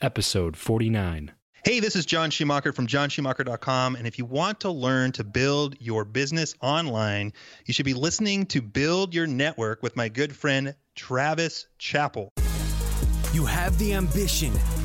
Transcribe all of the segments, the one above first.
episode 49. Hey, this is Jon Schumacher from jonschumacher.com. And if you want to learn to build your business online, you should be listening to Build Your Network with my good friend, Travis Chappell. You have the ambition,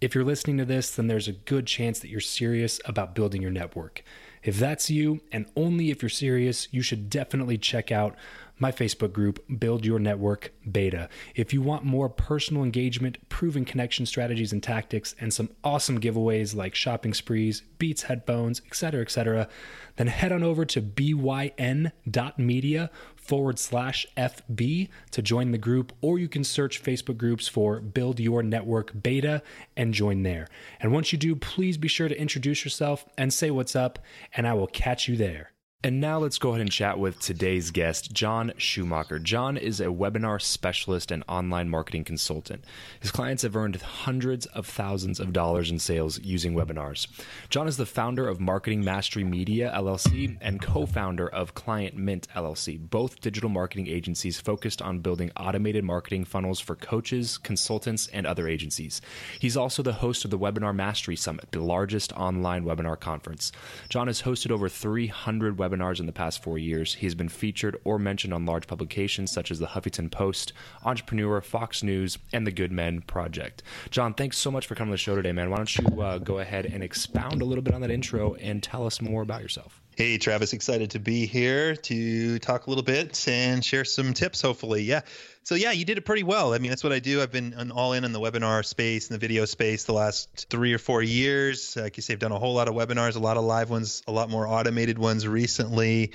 if you're listening to this, then there's a good chance that you're serious about building your network. If that's you, and only if you're serious, you should definitely check out my Facebook group, Build Your Network Beta. If you want more personal engagement, proven connection strategies and tactics, and some awesome giveaways like shopping sprees, Beats headphones, etc., etc., then head on over to byn.media forward slash FB to join the group, or you can search Facebook groups for Build Your Network Beta and join there. And once you do, please be sure to introduce yourself and say what's up, and I will catch you there. And now let's go ahead and chat with today's guest, Jon Schumacher. Jon is a webinar specialist and online marketing consultant. His clients have earned hundreds of thousands of dollars in sales using webinars. Jon is the founder of Marketing Mastery Media LLC and co founder of Client Mint LLC, both digital marketing agencies focused on building automated marketing funnels for coaches, consultants, and other agencies. He's also the host of the Webinar Mastery Summit, the largest online webinar conference. Jon has hosted over 300 webinars webinars in the past four years. He has been featured or mentioned on large publications such as the Huffington Post, Entrepreneur, Fox News, and the Good Men Project. Jon, thanks so much for coming to the show today, man. Why don't you uh, go ahead and expound a little bit on that intro and tell us more about yourself? Hey, Travis, excited to be here to talk a little bit and share some tips, hopefully. Yeah. So, yeah, you did it pretty well. I mean, that's what I do. I've been all in in the webinar space and the video space the last three or four years. Like you say, I've done a whole lot of webinars, a lot of live ones, a lot more automated ones recently.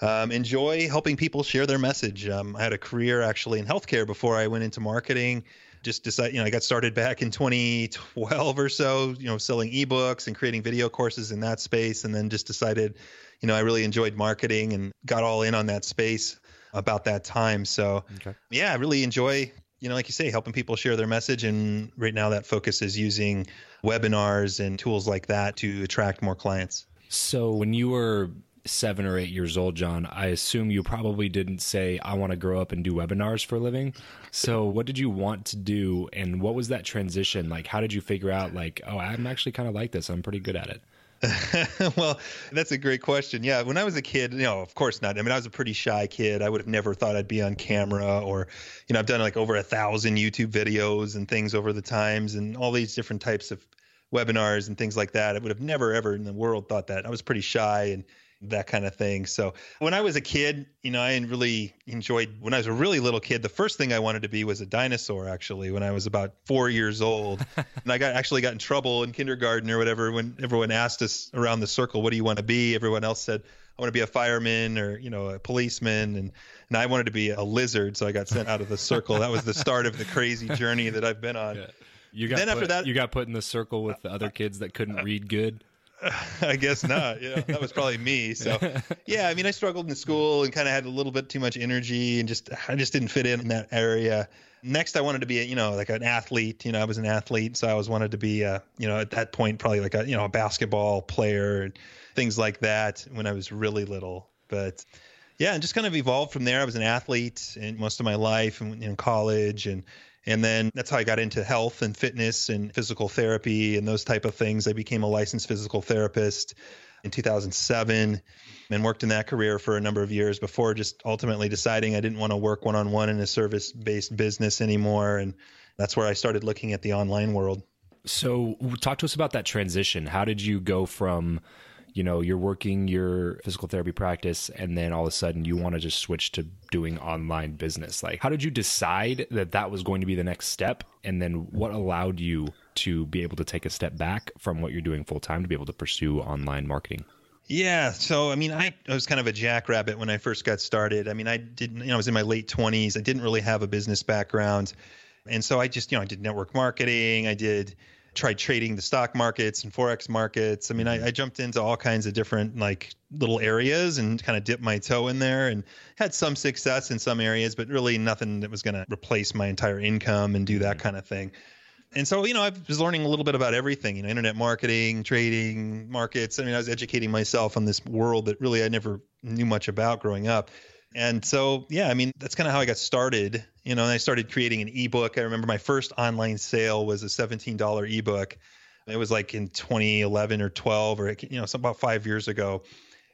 Um, enjoy helping people share their message. Um, I had a career actually in healthcare before I went into marketing just decided, you know, I got started back in 2012 or so, you know, selling ebooks and creating video courses in that space. And then just decided, you know, I really enjoyed marketing and got all in on that space about that time. So, okay. yeah, I really enjoy you know, like you say, helping people share their message. And right now, that focus is using webinars and tools like that to attract more clients. So, when you were seven or eight years old, Jon, I assume you probably didn't say, I want to grow up and do webinars for a living. So, what did you want to do? And what was that transition? Like, how did you figure out, like, oh, I'm actually kind of like this? I'm pretty good at it. well, that's a great question. Yeah, when I was a kid, you know, of course not. I mean, I was a pretty shy kid. I would have never thought I'd be on camera or, you know, I've done like over a thousand YouTube videos and things over the times and all these different types of webinars and things like that. I would have never ever in the world thought that. I was pretty shy and that kind of thing. So when I was a kid, you know, I really enjoyed when I was a really little kid. The first thing I wanted to be was a dinosaur. Actually, when I was about four years old, and I got actually got in trouble in kindergarten or whatever when everyone asked us around the circle, "What do you want to be?" Everyone else said, "I want to be a fireman or you know a policeman," and and I wanted to be a lizard, so I got sent out of the circle. that was the start of the crazy journey that I've been on. Yeah. You got then put, after that, you got put in the circle with the other kids that couldn't read good. I guess not. Yeah, that was probably me. So, yeah, I mean, I struggled in school and kind of had a little bit too much energy and just I just didn't fit in in that area. Next, I wanted to be, a, you know, like an athlete. You know, I was an athlete, so I always wanted to be, a, you know, at that point probably like a, you know, a basketball player and things like that when I was really little. But yeah, and just kind of evolved from there. I was an athlete in most of my life and in college and and then that's how I got into health and fitness and physical therapy and those type of things. I became a licensed physical therapist in 2007 and worked in that career for a number of years before just ultimately deciding I didn't want to work one on one in a service based business anymore. And that's where I started looking at the online world. So, talk to us about that transition. How did you go from you know you're working your physical therapy practice and then all of a sudden you want to just switch to doing online business like how did you decide that that was going to be the next step and then what allowed you to be able to take a step back from what you're doing full time to be able to pursue online marketing yeah. So, I mean, I, I, was kind of a jackrabbit when I first got started. I mean, I didn't, you know, I was in my late 20s. I didn't really have a business background. And so I just, you know, I did network marketing. I did tried trading the stock markets and forex markets. I mean, I, mm-hmm. I, jumped into all kinds of different like little areas and kind of dipped my toe in there and had some success in some areas, but really nothing that was going to replace my entire income and do that mm-hmm. kind of thing. And so, you know, I was learning a little bit about everything, you know, internet marketing, trading, markets. I mean, I was educating myself on this world that really I never knew much about growing up. And so, yeah, I mean, that's kind of how I got started. You know, and I started creating an ebook. I remember my first online sale was a $17 ebook. It was like in 2011 or 12 or, you know, some about five years ago.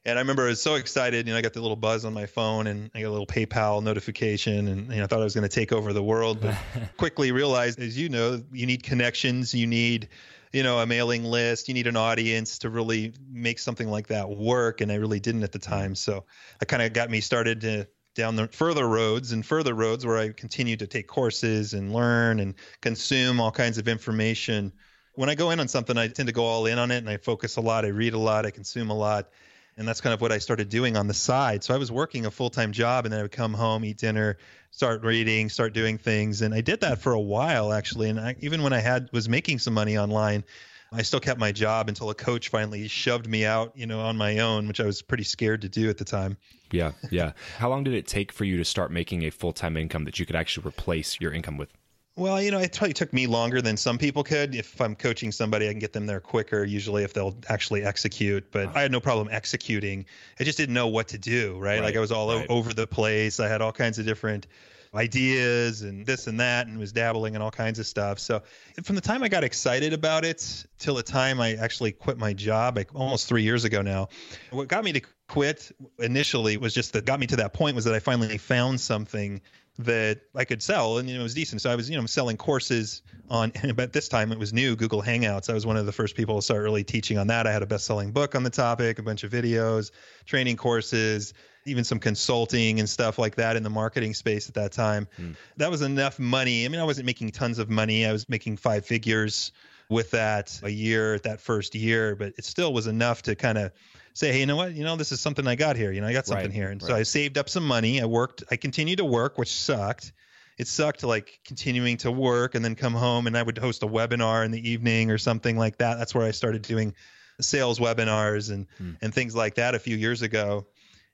And I remember I was so excited. You know, I got the little buzz on my phone and I got a little PayPal notification and you know, I thought I was going to take over the world, but quickly realized, as you know, you need connections, you need you know a mailing list you need an audience to really make something like that work and i really didn't at the time so that kind of got me started to down the further roads and further roads where i continue to take courses and learn and consume all kinds of information when i go in on something i tend to go all in on it and i focus a lot i read a lot i consume a lot and that's kind of what I started doing on the side. So I was working a full time job, and then I would come home, eat dinner, start reading, start doing things, and I did that for a while actually. And I, even when I had was making some money online, I still kept my job until a coach finally shoved me out, you know, on my own, which I was pretty scared to do at the time. Yeah, yeah. How long did it take for you to start making a full time income that you could actually replace your income with? Well, you know, it probably took me longer than some people could. If I'm coaching somebody, I can get them there quicker, usually if they'll actually execute. But ah. I had no problem executing. I just didn't know what to do, right? right like I was all right. over the place. I had all kinds of different ideas and this and that and was dabbling in all kinds of stuff. So from the time I got excited about it till the time I actually quit my job, like almost three years ago now, what got me to quit initially was just that got me to that point was that I finally found something that I could sell, and you know, it was decent. So I was, you know, selling courses on. But this time it was new Google Hangouts. I was one of the first people to start really teaching on that. I had a best-selling book on the topic, a bunch of videos, training courses, even some consulting and stuff like that in the marketing space at that time. Hmm. That was enough money. I mean, I wasn't making tons of money. I was making five figures with that a year, that first year, but it still was enough to kind of say, hey, you know what? You know, this is something I got here. You know, I got something right, here. And right. so I saved up some money. I worked, I continued to work, which sucked. It sucked like continuing to work and then come home and I would host a webinar in the evening or something like that. That's where I started doing sales webinars and, hmm. and things like that a few years ago.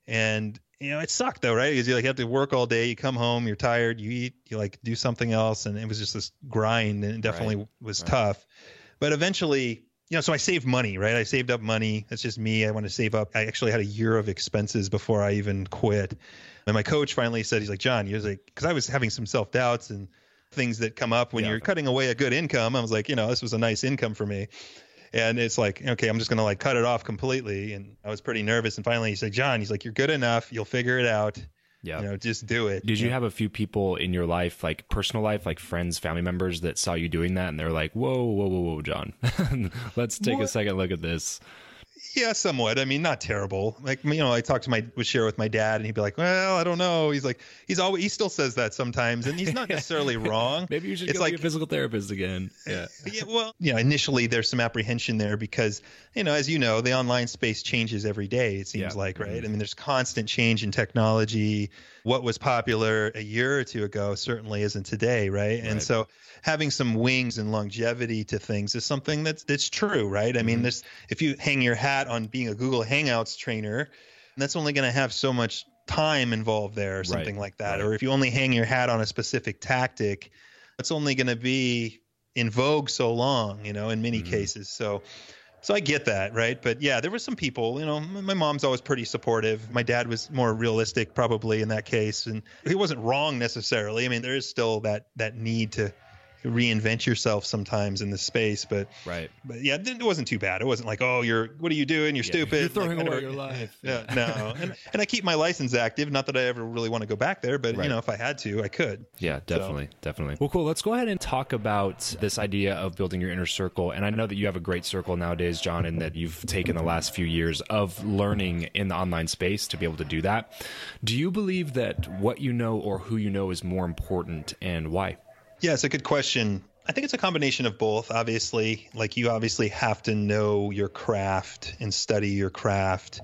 And you know, it sucked though, right? Because you like have to work all day. You come home, you're tired. You eat, you like do something else, and it was just this grind, and it definitely right. was right. tough. But eventually, you know, so I saved money, right? I saved up money. That's just me. I want to save up. I actually had a year of expenses before I even quit. And my coach finally said, he's like, Jon, you're like, because I was having some self doubts and things that come up when yeah. you're cutting away a good income. I was like, you know, this was a nice income for me and it's like okay i'm just gonna like cut it off completely and i was pretty nervous and finally he said jon he's like you're good enough you'll figure it out yeah. You know just do it did you have a few people in your life like personal life like friends family members that saw you doing that and they're like whoa whoa whoa whoa jon. Let's take what? a second look at this yeah, somewhat. I mean, not terrible. Like you know, I talked to my would share with my dad, and he'd be like, "Well, I don't know." He's like, he's always he still says that sometimes, and he's not necessarily wrong. Maybe you should it's go like, be a physical therapist again. Yeah. Yeah. Well, you know, initially there's some apprehension there because you know, as you know, the online space changes every day. It seems yeah. like, right? Mm-hmm. I mean, there's constant change in technology. What was popular a year or two ago certainly isn't today, right? right. And so having some wings and longevity to things is something that's that's true, right? I mean, mm-hmm. this if you hang your hat on being a Google Hangouts trainer, that's only going to have so much time involved there or something right. like that. Right. Or if you only hang your hat on a specific tactic, it's only going to be in vogue so long, you know, in many mm-hmm. cases. So so I get that, right? But yeah, there were some people, you know, my mom's always pretty supportive. My dad was more realistic probably in that case and he wasn't wrong necessarily. I mean, there is still that that need to reinvent yourself sometimes in the space. But right, but yeah, it wasn't too bad. It wasn't like, oh, you're what are you doing? You're yeah, stupid. You're throwing like, away your life. Yeah, no, and, and I keep my license active. Not that I ever really want to go back there, but right. you know, if I had to, I could. Yeah, definitely, so. definitely. Well, cool. Let's go ahead and talk about this idea of building your inner circle. And I know that you have a great circle nowadays, Jon, and that you've taken the last few years of learning in the online space to be able to do that. Do you believe that what you know or who you know is more important, and why? Yeah, it's a good question. I think it's a combination of both. Obviously, like you obviously have to know your craft and study your craft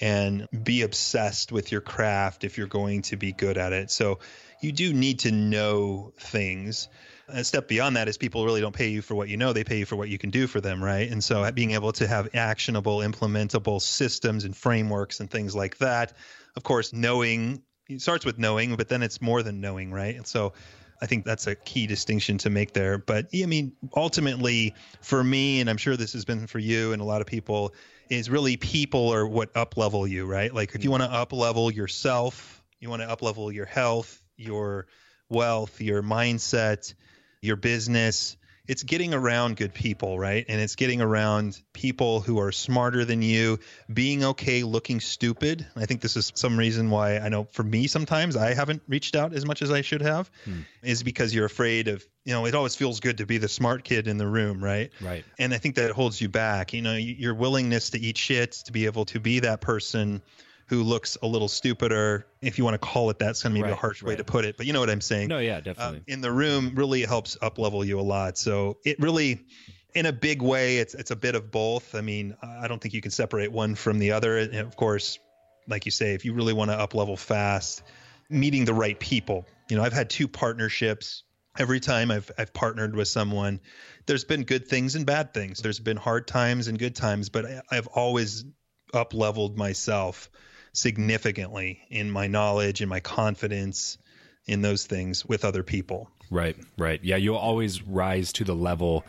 and be obsessed with your craft if you're going to be good at it. So you do need to know things. A step beyond that is people really don't pay you for what you know, they pay you for what you can do for them, right? And so being able to have actionable, implementable systems and frameworks and things like that. Of course, knowing it starts with knowing, but then it's more than knowing, right? And so I think that's a key distinction to make there. But I mean, ultimately, for me, and I'm sure this has been for you and a lot of people, is really people are what up level you, right? Like if you want to up level yourself, you want to up level your health, your wealth, your mindset, your business, it's getting around good people, right? And it's getting around people who are smarter than you, being okay looking stupid. I think this is some reason why I know for me sometimes I haven't reached out as much as I should have, hmm. is because you're afraid of, you know, it always feels good to be the smart kid in the room, right? Right. And I think that holds you back. You know, your willingness to eat shit, to be able to be that person who looks a little stupider, if you want to call it that. It's kind of maybe right, a harsh right. way to put it, but you know what I'm saying. No, yeah, um, definitely. in the room really helps up level you a lot. So it really, in a big way, it's it's a bit of both. I mean, I don't think you can separate one from the other. And of course, like you say, if you really want to up level fast, meeting the right people. You know, I've had two partnerships. Every time I've I've partnered with someone, there's been good things and bad things. There's been hard times and good times, but I've always up leveled myself significantly in my knowledge and my confidence in those things with other people. Right, right. Yeah, you'll always rise to the level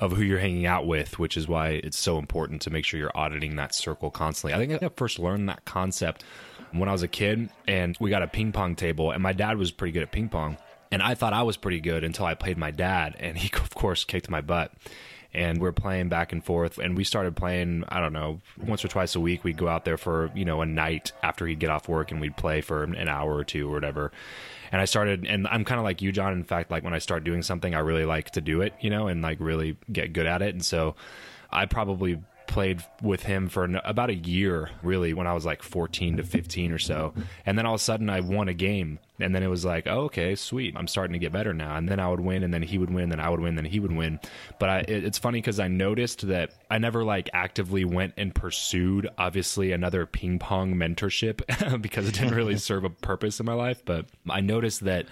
of who you're hanging out with, which is why it's so important to make sure you're auditing that circle constantly. I think I first learned that concept when I was a kid and we got a ping pong table and my dad was pretty good at ping pong and I thought I was pretty good until I played my dad and he of course kicked my butt and we're playing back and forth. And we started playing, I don't know, once or twice a week. We'd go out there for, you know, a night after he'd get off work and we'd play for an hour or two or whatever. And I started, and I'm kind of like you, Jon. In fact, like when I start doing something, I really like to do it, you know, and like really get good at it. And so I probably played with him for about a year, really, when I was like 14 to 15 or so. And then all of a sudden, I won a game And then it was like, oh, okay, sweet. I'm starting to get better now. And then I would win, and then he would win, then I would win, then he would win. But I, it, it's funny because I noticed that I never like actively went and pursued, obviously, another ping pong mentorship because it didn't really serve a purpose in my life. But I noticed that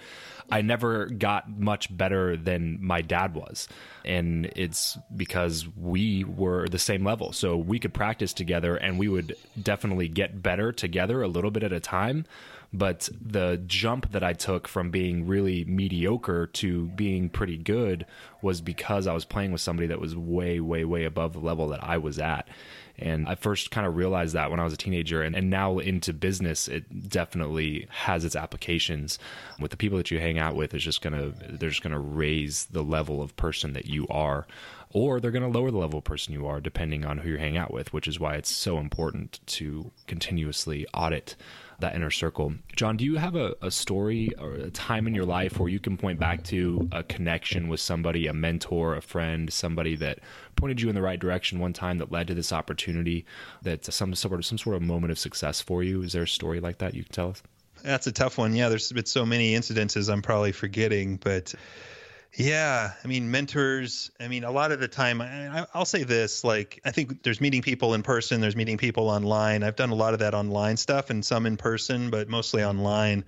I never got much better than my dad was. And it's because we were the same level. So we could practice together and we would definitely get better together a little bit at a time. But the jump that I took from being really mediocre to being pretty good was because I was playing with somebody that was way, way, way above the level that I was at. And I first kind of realized that when I was a teenager and, and now into business, it definitely has its applications. With the people that you hang out with, it's just gonna they're just gonna raise the level of person that you are. Or they're to lower the level of person you are, depending on who you're hanging out with, which is why it's so important to continuously audit that inner circle. John, do you have a, a story or a time in your life where you can point back to a connection with somebody, a mentor, a friend, somebody that pointed you in the right direction one time that led to this opportunity, that some sort of some sort of moment of success for you? Is there a story like that you can tell us? That's a tough one. Yeah, there's been so many incidences I'm probably forgetting, but yeah, I mean, mentors. I mean, a lot of the time, I, will say this: like, I think there's meeting people in person, there's meeting people online. I've done a lot of that online stuff and some in person, but mostly online.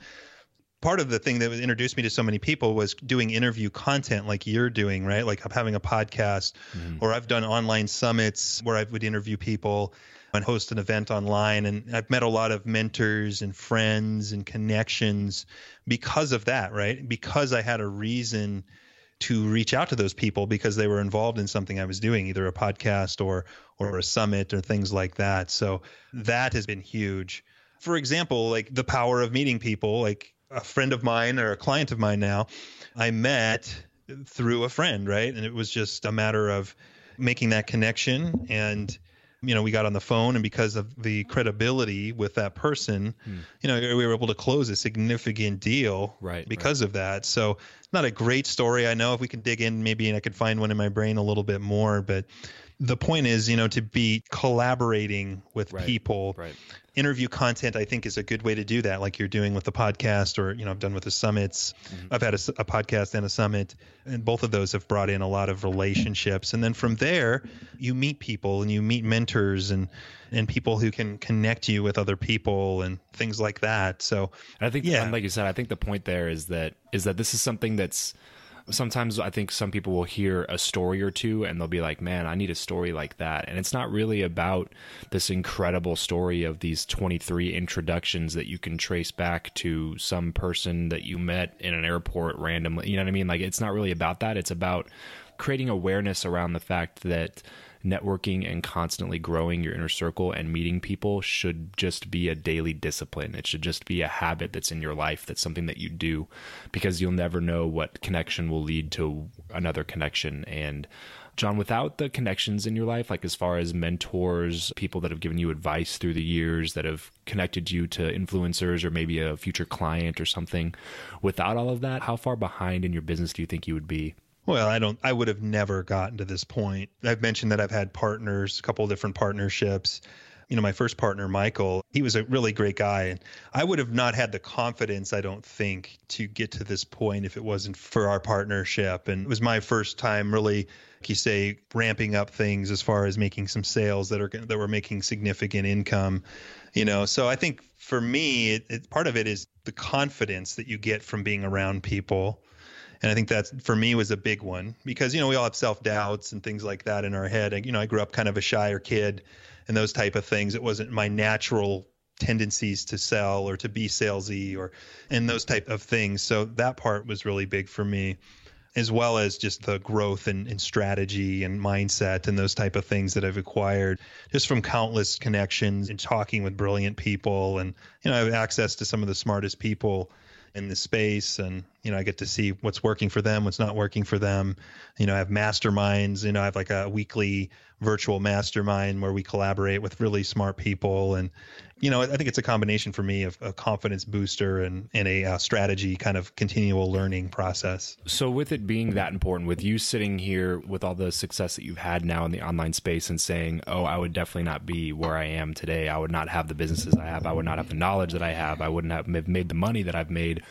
Part of the thing that introduced me to so many people was doing interview content like you're doing, right? Like I'm having a podcast, mm-hmm. or I've done online summits where I would interview people and host an event online. And I've met a lot of mentors and friends and connections because of that, right? Because I had a reason to reach out to those people because they were involved in something I was doing, either a podcast or or a summit or things like that. So that has been huge. For example, like the power of meeting people, like a friend of mine or a client of mine now, I met through a friend, right? And it was just a matter of making that connection and you know, we got on the phone, and because of the credibility with that person, hmm. you know, we were able to close a significant deal right, because right. of that. So, not a great story. I know if we can dig in, maybe I could find one in my brain a little bit more, but the point is, you know, to be collaborating with right, people. Right. Interview content, I think, is a good way to do that, like you're doing with the podcast, or you know, I've done with the summits. Mm-hmm. I've had a, a, podcast and a summit, and both of those have brought in a lot of relationships. And then from there, you meet people and you meet mentors and and people who can connect you with other people and things like that. So, and I think, yeah, like you said, I think the point there is that is that this is something that's sometimes I think some people will hear a story or two and they'll be like, man, I need a story like that. And it's not really about this incredible story of these 23 introductions that you can trace back to some person that you met in an airport randomly. You know what I mean? Like, it's not really about that. It's about creating awareness around the fact that networking and constantly growing your inner circle and meeting people should just be a daily discipline. It should just be a habit that's in your life. That's something that you do because you'll never know what connection will lead to another connection. And Jon, without the connections in your life, like as far as mentors, people that have given you advice through the years, that have connected you to influencers or maybe a future client or something, without all of that, how far behind in your business do you think you would be? Well, I don't. I would have never gotten to this point. I've mentioned that I've had partners, a couple different partnerships. You know, my first partner, Michael, he was a really great guy, and I would have not had the confidence, I don't think, to get to this point if it wasn't for our partnership. And it was my first time really, like you say, ramping up things as far as making some sales that are that were making significant income. You know, so I think for me, it, it, part of it is the confidence that you get from being around people and I think that's for me was a big one because you know we all have self doubts and things like that in our head. And, you know, I grew up kind of a shyer kid and those type of things. It wasn't my natural tendencies to sell or to be salesy or and those type of things. So that part was really big for me as well as just the growth and, and, strategy and mindset and those type of things that I've acquired just from countless connections and talking with brilliant people and you know I have access to some of the smartest people in the space and you know i get to see what's working for them what's not working for them you know i have masterminds you know i have like a weekly virtual mastermind where we collaborate with really smart people and you know, I think it's a combination for me of a confidence booster and, and a uh, strategy kind of continual learning process. So, with it being that important, with you sitting here with all the success that you've had now in the online space and saying, oh, I would definitely not be where I am today. I would not have the businesses I have. I would not have the knowledge that I have. I wouldn't have made the money that I've made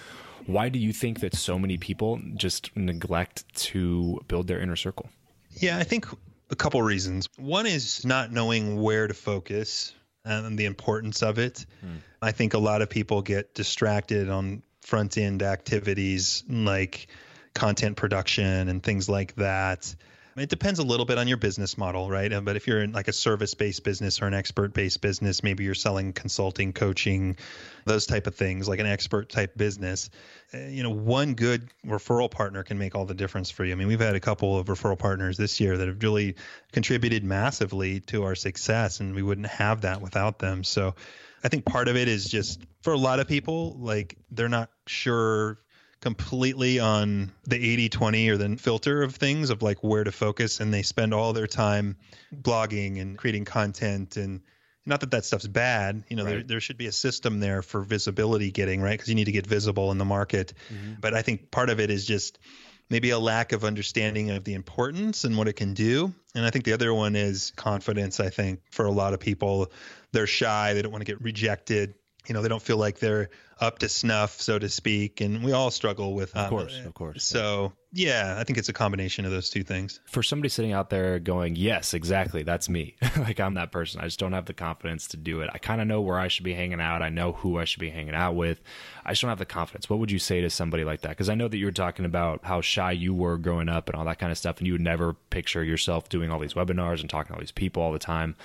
Why do you think that so many people just neglect to build their inner circle? Yeah, I think a couple reasons. One is not knowing where to focus and the importance of it. Hmm. I think a lot of people get distracted on front end activities like content production and things like that. It depends a little bit on your business model, right? But if you're in like a service based business or an expert based business, maybe you're selling consulting, coaching, those type of things, like an expert type business. Eh, you know, one good referral partner can make all the difference for you. I mean, we've had a couple of referral partners this year that have really contributed massively to our success, and we wouldn't have that without them. So I think part of it is just for a lot of people, like they're not sure completely on the 80 20 or the filter of things of like where to focus and they spend all their time blogging and creating content and not that that stuff's bad you know right. there, there should be a system there for visibility getting right? Because you need to get visible in the market. Mm-hmm. but i think part of it is just maybe a lack of understanding of the importance and what it can do. And i think the other one is confidence i think for a lot of people. They're shy. They don't want to get rejected. You know they don't feel like they're up to snuff so to speak and we all struggle with of um, course of course so yeah i think it's a combination of those two things. For somebody sitting out there going yes exactly that's me like i'm that person. I just don't have the confidence to do it. I kind of know where i should be hanging out. I know who i should be hanging out with. I just don't have the confidence. What would you say to somebody like that? Because i know that you were talking about how shy you were growing up and all that kind of stuff and you would never picture yourself doing all these webinars and talking to all these people all the time.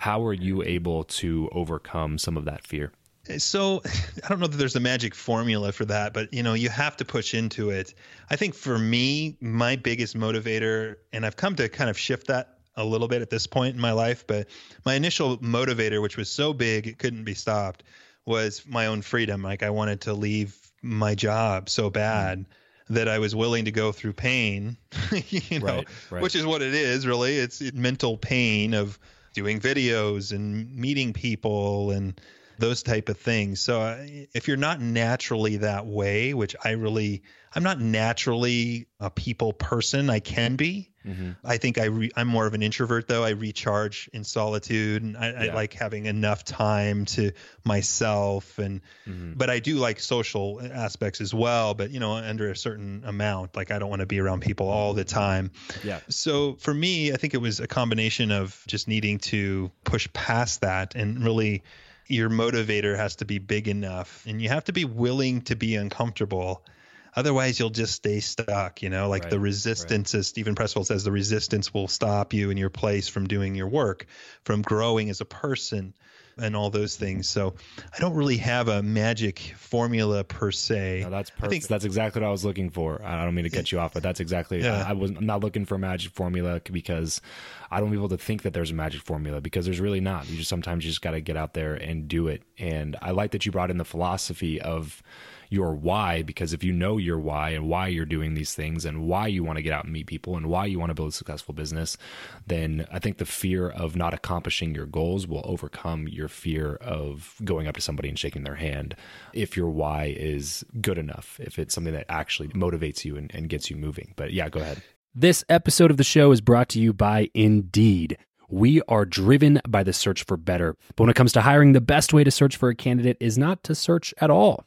How were you able to overcome some of that fear so I don't know that there's a magic formula for that, but you know, you have to push into it. I think for me, my biggest motivator, and I've come to kind of shift that a little bit at this point in my life, but my initial motivator, which was so big it couldn't be stopped, was my own freedom. Like I wanted to leave my job so mm-hmm. bad that I was willing to go through pain, you know, right, right. which is what it is really. It's mental pain of doing videos and meeting people and those type of things. So uh, if you're not naturally that way, which I really, I'm not naturally a people person. I can be. Mm-hmm. I think I re, I'm more of an introvert though. I recharge in solitude, and I, yeah. I like having enough time to myself. And mm-hmm. but I do like social aspects as well. But you know, under a certain amount. Like I don't want to be around people all the time. Yeah. So for me, I think it was a combination of just needing to push past that and really your motivator has to be big enough and you have to be willing to be uncomfortable otherwise you'll just stay stuck you know like right, the resistance right. as steven pressfield says the resistance will stop you in your place from doing your work from growing as a person and all those things. So I don't really have a magic formula per se. No, that's perfect. Think, that's exactly what I was looking for. I don't mean to cut you off, but that's exactly. Yeah. I, I was I'm not looking for a magic formula because I don't want people to think that there's a magic formula because there's really not. You just sometimes you just got to get out there and do it. And I like that you brought in the philosophy of your why because if you know your why and why you're doing these things and why you want to get out and meet people and why you want to build a successful business, then I think the fear of not accomplishing your goals will overcome your fear of going up to somebody and shaking their hand if your why is good enough, if it's something that actually motivates you and, and gets you moving. But yeah, go ahead. This episode of the show is brought to you by Indeed. We are driven by the search for better. But when it comes to hiring, the best way to search for a candidate is not to search at all.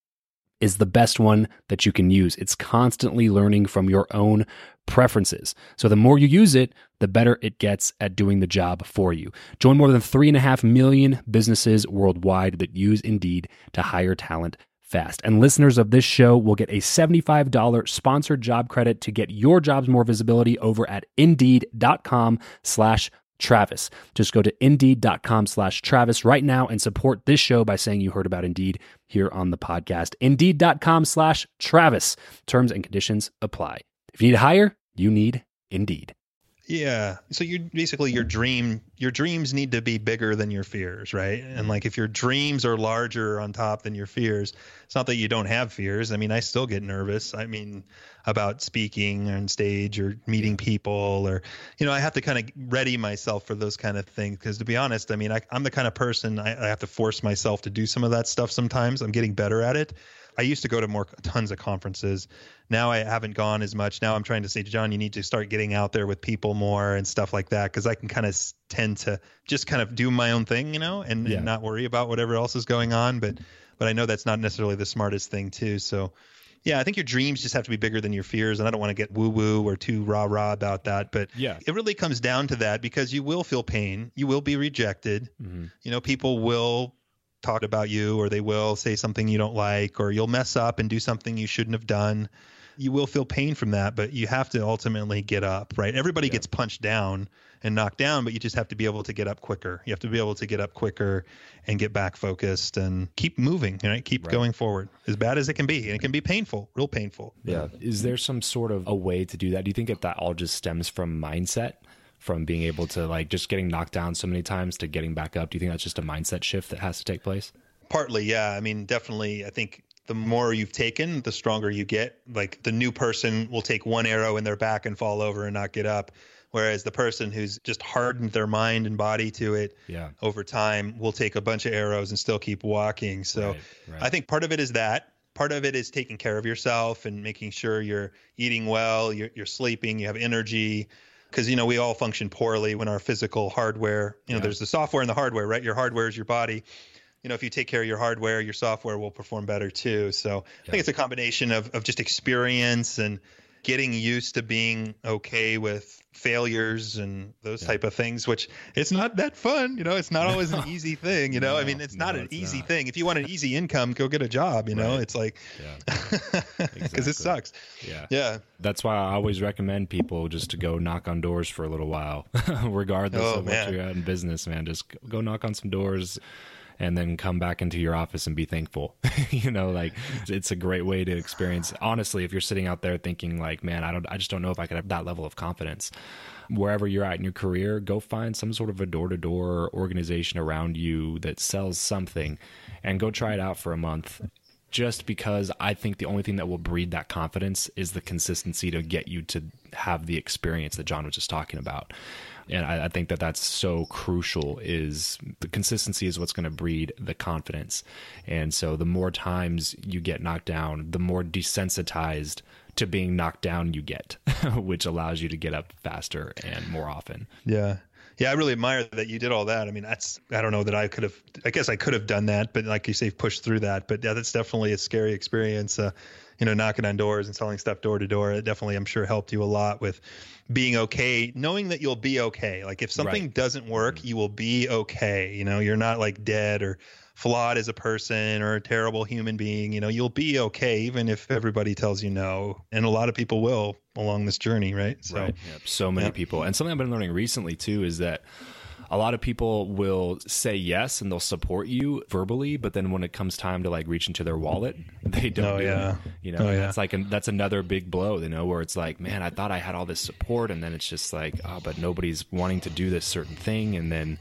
is the best one that you can use. It's constantly learning from your own preferences. So the more you use it, the better it gets at doing the job for you. Join more than three and a half million businesses worldwide that use Indeed to hire talent fast. And listeners of this show will get a $75 sponsored job credit to get your jobs more visibility over at indeed.com slash Travis. Just go to indeed.com slash Travis right now and support this show by saying you heard about Indeed here on the podcast. Indeed.com slash Travis. Terms and conditions apply. If you need to hire, you need Indeed. Yeah. So you basically your dream your dreams need to be bigger than your fears, right? And like if your dreams are larger on top than your fears, it's not that you don't have fears. I mean, I still get nervous. I mean, about speaking on stage or meeting people or you know, I have to kind of ready myself for those kind of things because to be honest, I mean, I, am the kind of person I, I have to force myself to do some of that stuff sometimes. I'm getting better at it. I used to go to more tons of conferences. Now I haven't gone as much. Now I'm trying to say, Jon, you need to start getting out there with people more and stuff like that because I can kind of tend to just kind of do my own thing, you know, and, yeah. and not worry about whatever else is going on. But but I know that's not necessarily the smartest thing too. So yeah, I think your dreams just have to be bigger than your fears. And I don't want to get woo woo or too rah rah about that. But yeah, it really comes down to that because you will feel pain. You will be rejected. Mm-hmm. You know, people will talk about you or they will say something you don't like or you'll mess up and do something you shouldn't have done. You will feel pain from that but you have to ultimately get up right? Everybody yeah. gets punched down and knocked down but you just have to be able to get up quicker. You have to be able to get up quicker and get back focused and keep moving right? Keep right. going forward as bad as it can be and it can be painful real painful. Yeah. Is there some sort of a way to do that? Do you think that that all just stems from mindset from being able to like just getting knocked down so many times to getting back up? Do you think that's just a mindset shift that has to take place? Partly, yeah. I mean, definitely. I think the more you've taken, the stronger you get. Like the new person will take one arrow in their back and fall over and not get up. Whereas the person who's just hardened their mind and body to it yeah. over time will take a bunch of arrows and still keep walking. So right, right. I think part of it is that. Part of it is taking care of yourself and making sure you're eating well, you're, you're sleeping, you have energy, because you know we all function poorly when our physical hardware you know yeah. there's the software and the hardware right your hardware is your body you know if you take care of your hardware your software will perform better too so yeah. i think it's a combination of, of just experience and getting used to being okay with failures and those yeah. type of things which it's not that fun you know it's not always an easy thing you know no, i mean it's not an it's easy not. thing if you want an easy income go get a job you know right. it's like because yeah. exactly. it sucks yeah yeah that's why i always recommend people just to go knock on doors for a little while regardless oh, of man. what you're at in business man just go knock on some doors and then come back into your office and be thankful. you know, like it's a great way to experience. Honestly, if you're sitting out there thinking like, man, I don't, I just don't know if I could have that level of confidence. Wherever you're at in your career, go find some sort of a door to door organization around you that sells something and go try it out for a month just because I think the only thing that will breed that confidence is the consistency to get you to have the experience that Jon was just talking about and I, I think that that's so crucial. Is the consistency is what's going to breed the confidence, and so the more times you get knocked down, the more desensitized to being knocked down you get, which allows you to get up faster and more often. Yeah. Yeah, I really admire that you did all that. I mean, that's I don't know that I could have. I guess I could have done that, but like you say, pushed through that. But yeah, that's definitely a scary experience. Uh, you know, knocking on doors and selling stuff door to door. It definitely, I'm sure, helped you a lot with being okay, knowing that you'll be okay. Like if something right. doesn't work, you will be okay. You know, you're not like dead or flawed as a person or a terrible human being. You know, you'll be okay even if everybody tells you no. And a lot of people will along this journey, right? So, right. Yep. So many yeah. people. And something I've been learning recently too is that a lot of people will say yes and they'll support you verbally, but then when it comes time to like reach into their wallet, they don't. Oh, do yeah. It, you know, oh, yeah. that's like an, that's another big blow. You know, where it's like, man, I thought I had all this support, and then it's just like, oh, but nobody's wanting to do this certain thing, and then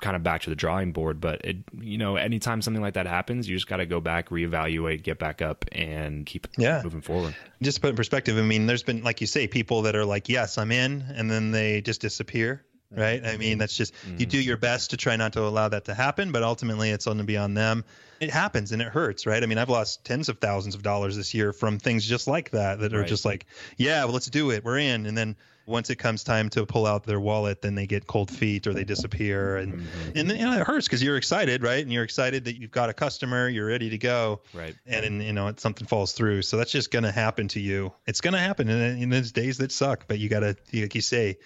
kind of back to the drawing board. But it, you know, anytime something like that happens, you just got to go back, reevaluate, get back up, and keep yeah. moving forward. Just to put in perspective, I mean, there's been, like you say, people that are like, yes, I'm in, and then they just disappear mm-hmm. right? I mean, that's just you do your best to try not to allow that to happen, but ultimately it's going to be on them. It happens and it hurts, right? I mean, I've lost tens of thousands of dollars this year from things just like that that are Right. just like, yeah, well, let's do it. We're in. And then once it comes time to pull out their wallet, then they get cold feet or they disappear. And, mm-hmm. and then, you know, it hurts because you're excited, right? And you're excited that you've got a customer, you're ready to go Right. and then you know something falls through so that's just going to happen to you it's going to happen and, in those days that suck but you got to like you say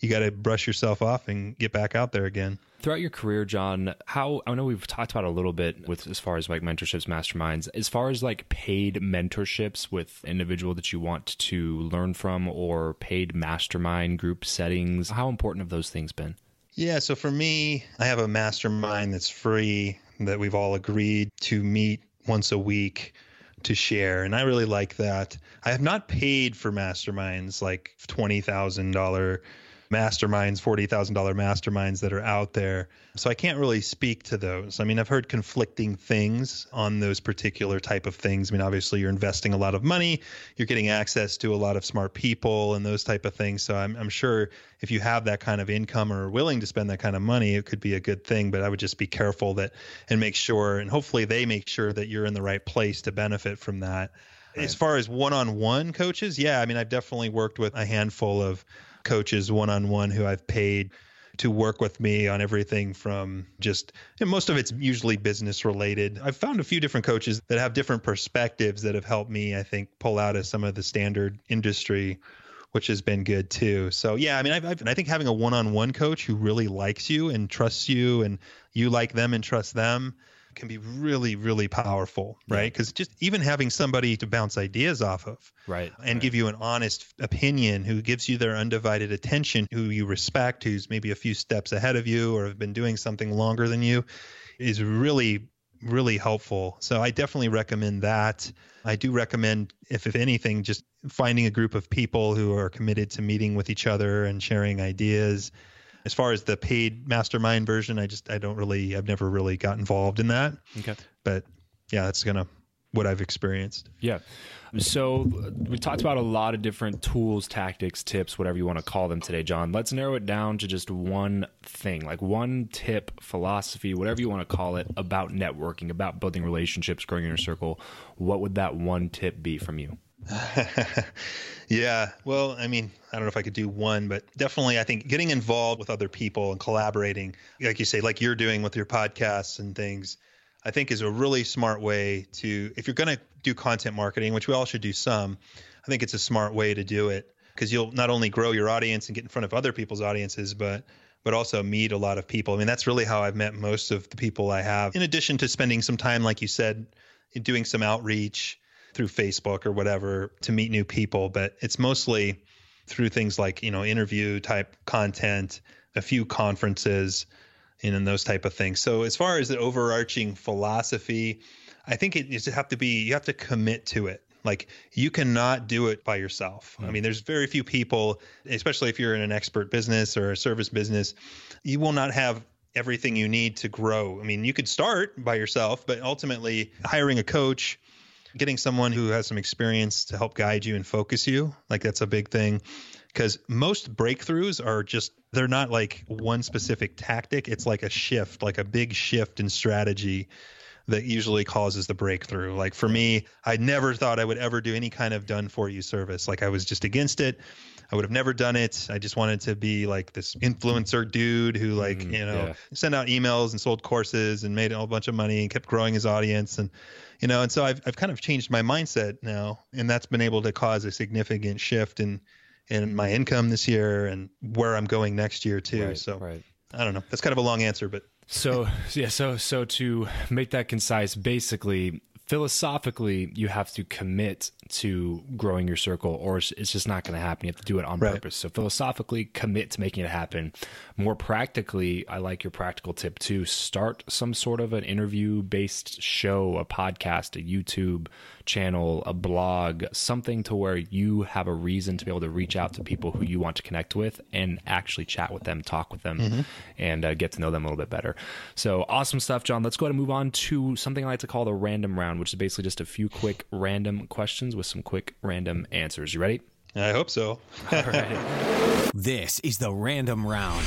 you got to brush yourself off and get back out there again Throughout your career, Jon, how I know we've talked about a little bit with as far as like mentorships, masterminds, as far as like paid mentorships with individual that you want to learn from or paid mastermind group settings. How important have those things been? yeah so for me i have a mastermind that's free that we've all agreed to meet once a week to share and i really like that i have not paid for masterminds like $20000 masterminds, forty thousand dollar masterminds that are out there. So I can't really speak to those. I mean, I've heard conflicting things on those particular type of things. I mean, obviously you're investing a lot of money, you're getting access to a lot of smart people and those type of things. So I'm, I'm sure if you have that kind of income or are willing to spend that kind of money, it could be a good thing. But I would just be careful that and make sure, and hopefully they make sure that you're in the right place to benefit from that. As far as one-on-one coaches, yeah, I mean, I've definitely worked with a handful of coaches one-on-one who I've paid to work with me on everything from just most of it's usually business related. I've found a few different coaches that have different perspectives that have helped me, I think, pull out of some of the standard industry, which has been good too. So yeah, I mean, I've, I've, I think having a one-on-one coach who really likes you and trusts you, and you like them and trust them, can be really, really powerful, right? Because just even having somebody to bounce ideas off of, Right. and give you an honest opinion who gives you their undivided attention, who you respect, who's maybe a few steps ahead of you or have been doing something longer than you, is really, really helpful. So I definitely recommend that. I do recommend, if, if anything, just finding a group of people who are committed to meeting with each other and sharing ideas. As far as the paid mastermind version, I just I don't really I've never really got involved in that. Okay. But yeah, that's gonna what I've experienced. Yeah. So we talked about a lot of different tools, tactics, tips, whatever you want to call them today, Jon. Let's narrow it down to just one thing, like one tip, philosophy, whatever you want to call it, about networking, about building relationships, growing your circle. What would that one tip be from you? yeah. Well, I mean, I don't know if I could do one, but definitely I think getting involved with other people and collaborating, like you say, like you're doing with your podcasts and things, I think is a really smart way to, if you're going to do content marketing, which we all should do some, I think it's a smart way to do it because you'll not only grow your audience and get in front of other people's audiences, but but also meet a lot of people. I mean, that's really how I've met most of the people I have. In addition to spending some time, like you said, doing some outreach through Facebook or whatever to meet new people, but it's mostly through things like, you know, interview type content, a few conferences, and, and those type of things. So as far as the overarching philosophy, I think it just have to be you have to commit to it. Like you cannot do it by yourself. I mean, there's very few people, especially if you're in an expert business or a service business, you will not have everything you need to grow. I mean, you could start by yourself, but ultimately hiring a coach, getting someone who has some experience to help guide you and focus you, like that's a big thing. Because most breakthroughs are just, they're not like one specific tactic. It's like a shift, like a big shift in strategy that usually causes the breakthrough. Like for me, I never thought I would ever do any kind of done for you service. Like I was just against it. I would have never done it. I just wanted to be like this influencer dude who like, mm, you know, yeah. sent out emails and sold courses and made a whole bunch of money and kept growing his audience and you know, and so I've I've kind of changed my mindset now and that's been able to cause a significant shift in in my income this year and where I'm going next year too. Right, so right. I don't know. That's kind of a long answer, but So yeah, so so to make that concise, basically, philosophically, you have to commit to growing your circle, or it's just not going to happen. You have to do it on Right. purpose. So philosophically, commit to making it happen. More practically, I like your practical tip to start some sort of an interview based show, a podcast, a YouTube channel, a blog, something to where you have a reason to be able to reach out to people who you want to connect with and actually chat with them, talk with them, and uh, get to know them a little bit better. So awesome stuff, Jon. Let's go ahead and move on to something I like to call the random round, which is basically just a few quick random questions with some quick random answers. You ready? I hope so. This is the random round.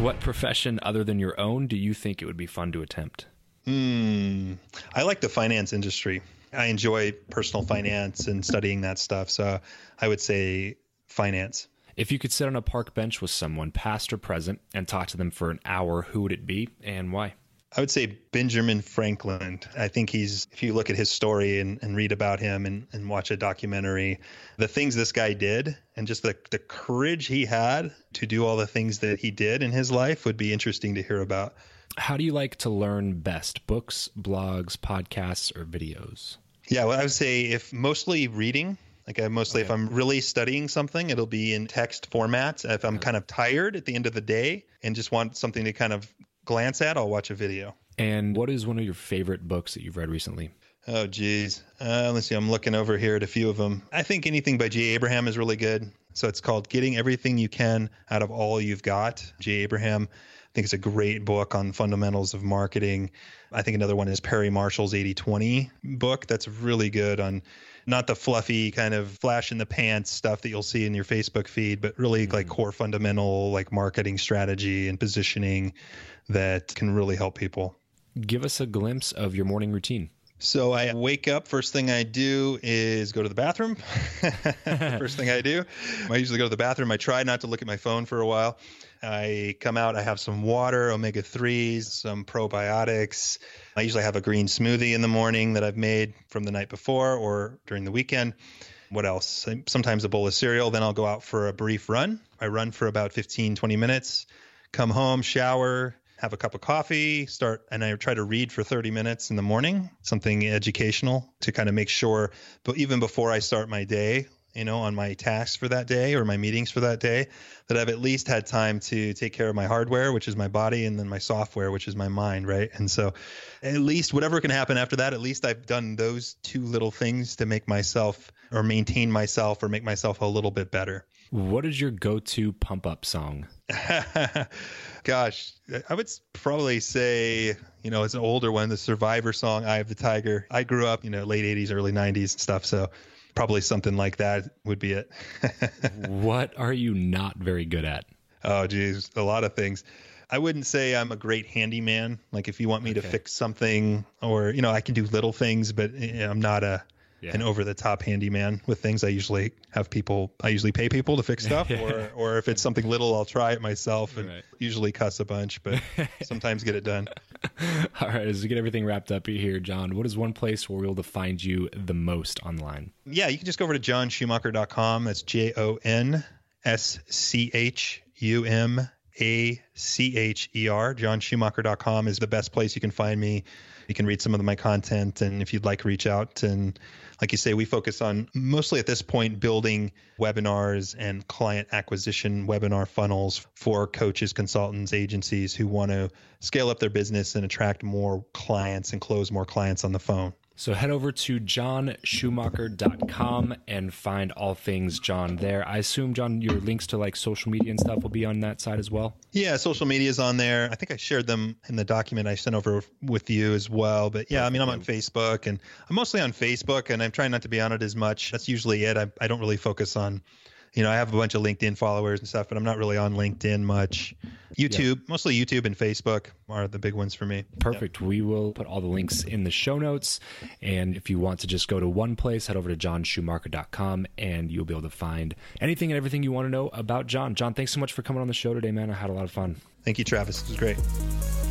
What profession other than your own do you think it would be fun to attempt? Hmm. I like the finance industry. I enjoy personal finance and studying that stuff. So I would say finance. If you could sit on a park bench with someone, past or present, and talk to them for an hour, who would it be and why? I would say Benjamin Franklin. I think he's, if you look at his story and, and read about him and, and watch a documentary, the things this guy did and just the, the courage he had to do all the things that he did in his life would be interesting to hear about. How do you like to learn best? Books, blogs, podcasts, or videos? Yeah, well, I would say if mostly reading, like I mostly, if I'm really studying something, it'll be in text format. If I'm kind of tired at the end of the day and just want something to kind of glance at, I'll watch a video. And what is one of your favorite books that you've read recently? Oh, geez. Uh, let's see. I'm looking over here at a few of them. I think anything by Jay Abraham is really good. So it's called Getting Everything You Can Out of All You've Got. Jay Abraham. I think it's a great book on fundamentals of marketing. I think another one is Perry Marshall's 80 20 book. That's really good on not the fluffy kind of flash in the pants stuff that you'll see in your Facebook feed, but really mm-hmm. like core fundamental, like marketing strategy and positioning that can really help people. Give us a glimpse of your morning routine. So I wake up. First thing I do is go to the bathroom. first thing I do. I usually go to the bathroom. I try not to look at my phone for a while. I come out. I have some water, omega threes, some probiotics. I usually have a green smoothie in the morning that I've made from the night before or during the weekend. What else? Sometimes a bowl of cereal. Then I'll go out for a brief run. I run for about 15, 20 minutes. Come home, shower, have a cup of coffee, start, and I try to read for 30 minutes in the morning, something educational to kind of make sure, but even before I start my day, you know, on my tasks for that day or my meetings for that day, that I've at least had time to take care of my hardware, which is my body, and then my software, which is my mind, right? And so, at least whatever can happen after that, at least I've done those two little things to make myself or maintain myself or make myself a little bit better. What is your go to pump up song? Gosh, I would probably say, you know, it's an older one, the Survivor song, Eye of the Tiger. I grew up, you know, late 80s, early 90s stuff. So probably something like that would be it. what are you not very good at? Oh, geez, a lot of things. I wouldn't say I'm a great handyman. Like if you want me okay. to fix something or, you know, I can do little things, but eh, I'm not a yeah. an over the top handyman with things. I usually have people, I usually pay people to fix stuff, or, or if it's something little, I'll try it myself and right. usually cuss a bunch, but sometimes get it done. All right. As we get everything wrapped up here, Jon, what is one place where we'll to find you the most online? Yeah, you can just go over to jonschumacher.com. That's J O N S C H U M A C H E R. JonSchumacher.com is the best place you can find me. You can read some of my content, and if you'd like, reach out and like you say, we focus on mostly at this point building webinars and client acquisition webinar funnels for coaches, consultants, agencies who want to scale up their business and attract more clients and close more clients on the phone. So head over to jonschumacher.com and find all things Jon there. I assume, Jon, your links to like social media and stuff will be on that side as well. Yeah, social media is on there. I think I shared them in the document I sent over with you as well. But yeah, I mean, I'm on Facebook and I'm mostly on Facebook and I'm trying not to be on it as much. That's usually it. I, I don't really focus on you know, I have a bunch of LinkedIn followers and stuff, but I'm not really on LinkedIn much. YouTube, yeah. mostly YouTube and Facebook are the big ones for me. Perfect. We will put all the links in the show notes. And if you want to just go to one place, head over to jonschumacher.com and you'll be able to find anything and everything you want to know about Jon. Jon, thanks so much for coming on the show today, man. I had a lot of fun. Thank you, Travis. It was great.